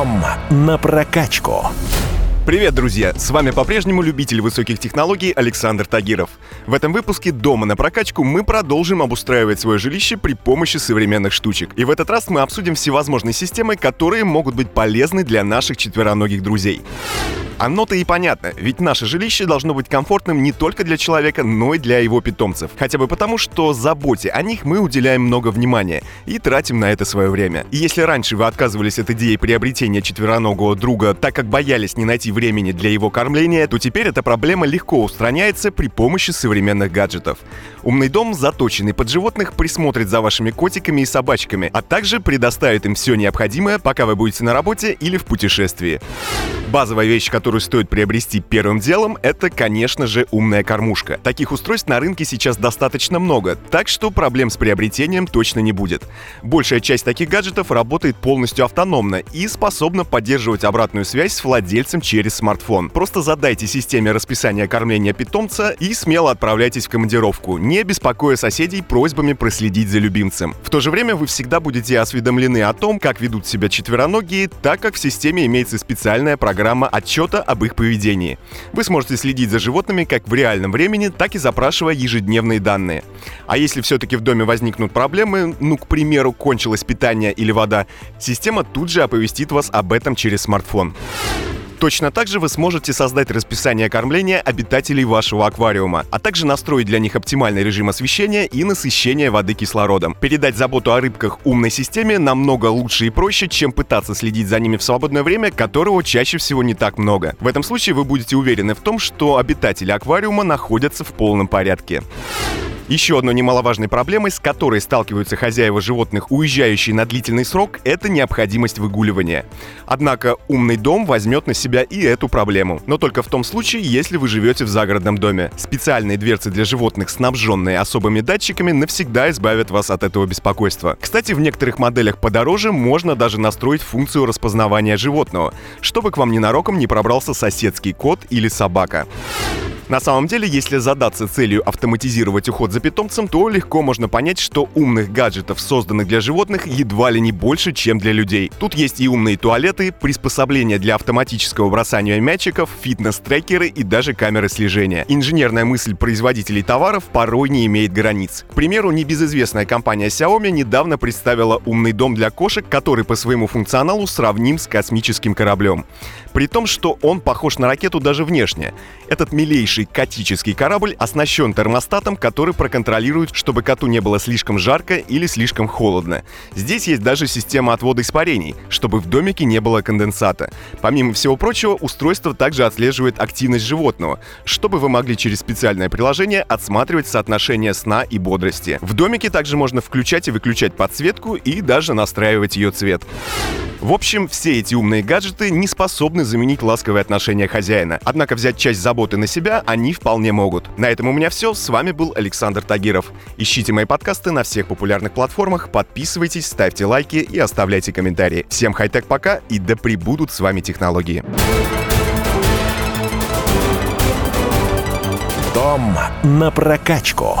Дом на прокачку. Привет, друзья! С вами по-прежнему любитель высоких технологий Александр Тагиров. В этом выпуске «Дома на прокачку» мы продолжим обустраивать свое жилище при помощи современных штучек. И в этот раз мы обсудим всевозможные системы, которые могут быть полезны для наших четвероногих друзей. Оно-то и понятно, ведь наше жилище должно быть комфортным не только для человека, но и для его питомцев. Хотя бы потому, что заботе о них мы уделяем много внимания и тратим на это свое время. И если раньше вы отказывались от идеи приобретения четвероногого друга, так как боялись не найти времени для его кормления, то теперь эта проблема легко устраняется при помощи современных гаджетов. Умный дом, заточенный под животных, присмотрит за вашими котиками и собачками, а также предоставит им все необходимое, пока вы будете на работе или в путешествии. Базовая вещь, которую стоит приобрести первым делом, это, конечно же, умная кормушка. Таких устройств на рынке сейчас достаточно много, так что проблем с приобретением точно не будет. Большая часть таких гаджетов работает полностью автономно и способна поддерживать обратную связь с владельцем через смартфон. Просто задайте системе расписание кормления питомца и смело отправляйтесь в командировку, не беспокоя соседей просьбами проследить за любимцем. В то же время вы всегда будете осведомлены о том, как ведут себя четвероногие, так как в системе имеется специальная программа программа об их поведении. Вы сможете следить за животными как в реальном времени, так и запрашивая ежедневные данные. А если все-таки в доме возникнут проблемы, ну, к примеру, кончилось питание или вода, система тут же оповестит вас об этом через смартфон. Точно так же вы сможете создать расписание кормления обитателей вашего аквариума, а также настроить для них оптимальный режим освещения и насыщения воды кислородом. Передать заботу о рыбках умной системе намного лучше и проще, чем пытаться следить за ними в свободное время, которого чаще всего не так много. В этом случае вы будете уверены в том, что обитатели аквариума находятся в полном порядке. Еще одной немаловажной проблемой, с которой сталкиваются хозяева животных, уезжающие на длительный срок, это необходимость выгуливания. Однако умный дом возьмет на себя и эту проблему. Но только в том случае, если вы живете в загородном доме. Специальные дверцы для животных, снабженные особыми датчиками, навсегда избавят вас от этого беспокойства. Кстати, в некоторых моделях подороже можно даже настроить функцию распознавания животного, чтобы к вам ненароком не пробрался соседский кот или собака. На самом деле, если задаться целью автоматизировать уход за питомцем, то легко можно понять, что умных гаджетов, созданных для животных, едва ли не больше, чем для людей. Тут есть и умные туалеты, приспособления для автоматического бросания мячиков, фитнес-трекеры и даже камеры слежения. Инженерная мысль производителей товаров порой не имеет границ. К примеру, небезызвестная компания Xiaomi недавно представила умный дом для кошек, который по своему функционалу сравним с космическим кораблем. При том, что он похож на ракету даже внешне. Этот милейший небольшой котический корабль оснащен термостатом, который проконтролирует, чтобы коту не было слишком жарко или слишком холодно. Здесь есть даже система отвода испарений, чтобы в домике не было конденсата. Помимо всего прочего, устройство также отслеживает активность животного, чтобы вы могли через специальное приложение отсматривать соотношение сна и бодрости. В домике также можно включать и выключать подсветку и даже настраивать ее цвет. В общем, все эти умные гаджеты не способны заменить ласковое отношение хозяина. Однако взять часть заботы на себя они вполне могут. На этом у меня все. С вами был Александр Тагиров. Ищите мои подкасты на всех популярных платформах, подписывайтесь, ставьте лайки и оставляйте комментарии. Всем хай-тек пока и да пребудут с вами технологии. Дом на прокачку.